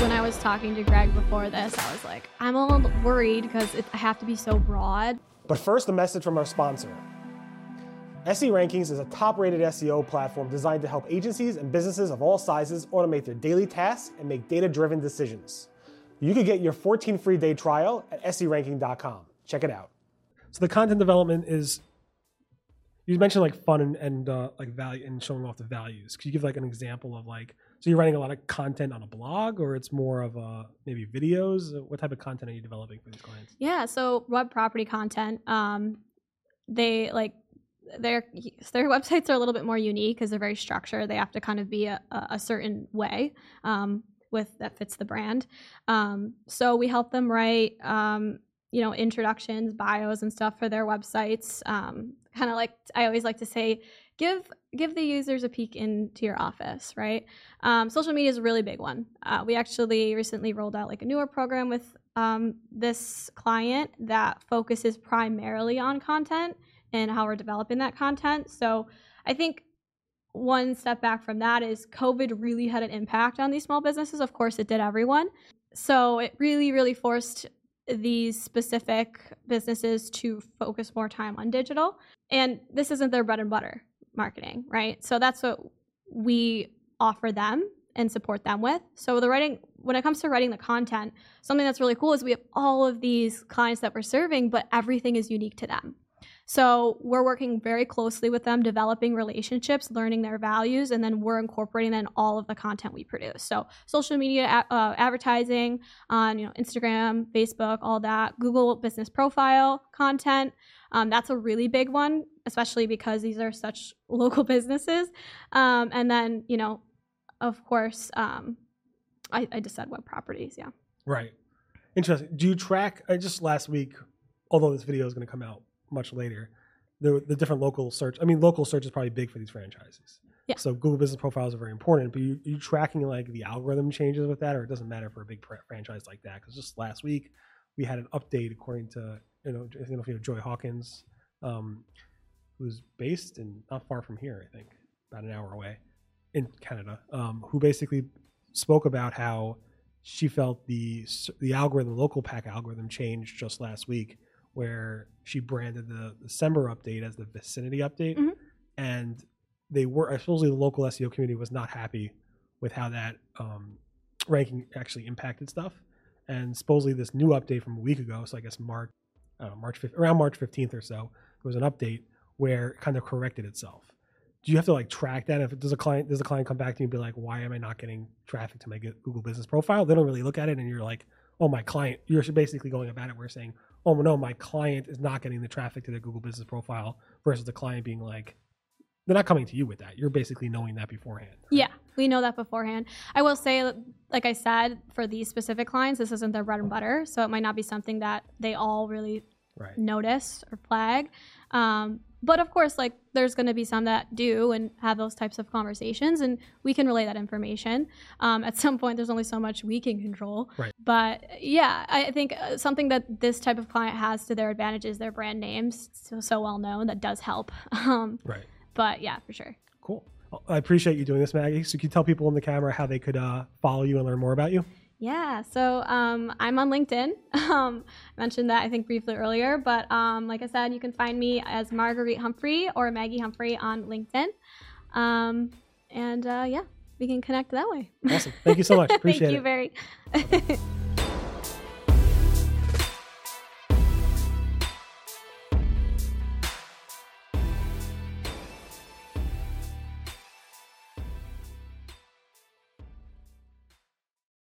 when I was talking to Greg before this, I was like, I'm a little worried because I have to be so broad. But first, a message from our sponsor. SE Rankings is a top rated SEO platform designed to help agencies and businesses of all sizes automate their daily tasks and make data driven decisions. You can get your 14 free day trial at seranking.com. Check it out. So, the content development is you mentioned like fun and, and uh, like value and showing off the values. Could you give like an example of like so you're writing a lot of content on a blog, or it's more of a maybe videos? What type of content are you developing for these clients? Yeah, so web property content. Um, they like their their websites are a little bit more unique because they're very structured. They have to kind of be a, a certain way um, with that fits the brand. Um, so we help them write, um, you know, introductions, bios, and stuff for their websites. Um, kind of like I always like to say, give give the users a peek into your office, right? Um, social media is a really big one. Uh, we actually recently rolled out like a newer program with um, this client that focuses primarily on content and how we're developing that content. So I think one step back from that is COVID really had an impact on these small businesses. Of course, it did everyone. So it really, really forced these specific businesses to focus more time on digital. And this isn't their bread and butter marketing, right? So that's what we offer them and support them with. So the writing when it comes to writing the content, something that's really cool is we have all of these clients that we're serving, but everything is unique to them. So we're working very closely with them, developing relationships, learning their values, and then we're incorporating that in all of the content we produce. So social media uh, advertising on you know Instagram, Facebook, all that, Google Business Profile content. Um, that's a really big one, especially because these are such local businesses. Um, and then you know, of course, um, I, I just said web properties. Yeah. Right. Interesting. Do you track? I just last week, although this video is going to come out much later. The the different local search. I mean, local search is probably big for these franchises. Yeah. So Google Business Profiles are very important. But you you tracking like the algorithm changes with that, or it doesn't matter for a big franchise like that? Because just last week we had an update according to you know you know, you know Joy Hawkins, um, who's based in not far from here, I think, about an hour away in Canada, um, who basically spoke about how she felt the the algorithm, the local pack algorithm, changed just last week where she branded the December update as the vicinity update, mm-hmm. and they were I supposedly the local SEO community was not happy with how that um, ranking actually impacted stuff, and supposedly this new update from a week ago, so I guess March, I don't know, March 5th, around March fifteenth or so, there was an update where it kind of corrected itself. Do you have to like track that? If does a client does a client come back to you and be like, "Why am I not getting traffic to my Google Business Profile?" They don't really look at it, and you're like, "Oh, my client." You're basically going about it. We're saying, oh no, my client is not getting the traffic to their Google Business Profile versus the client being like, they're not coming to you with that. You're basically knowing that beforehand. Right? Yeah, we know that beforehand. I will say, like I said, for these specific clients, this isn't their bread and butter, so it might not be something that they all really right. notice or flag. Um, but of course, like there's going to be some that do and have those types of conversations, and we can relay that information. Um, at some point, there's only so much we can control. Right. But yeah, I think uh, something that this type of client has to their advantage is their brand names, so, so well known. That does help. Um, right. But yeah, for sure. Cool. I appreciate you doing this, Maggie. So, can you tell people in the camera how they could uh, follow you and learn more about you? Yeah, so um, I'm on LinkedIn. Um, I mentioned that I think briefly earlier, but um, like I said, you can find me as Marguerite Humphrey or Maggie Humphrey on LinkedIn. Um, and uh, yeah, we can connect that way. Awesome. Thank you so much. Appreciate it. Thank you very.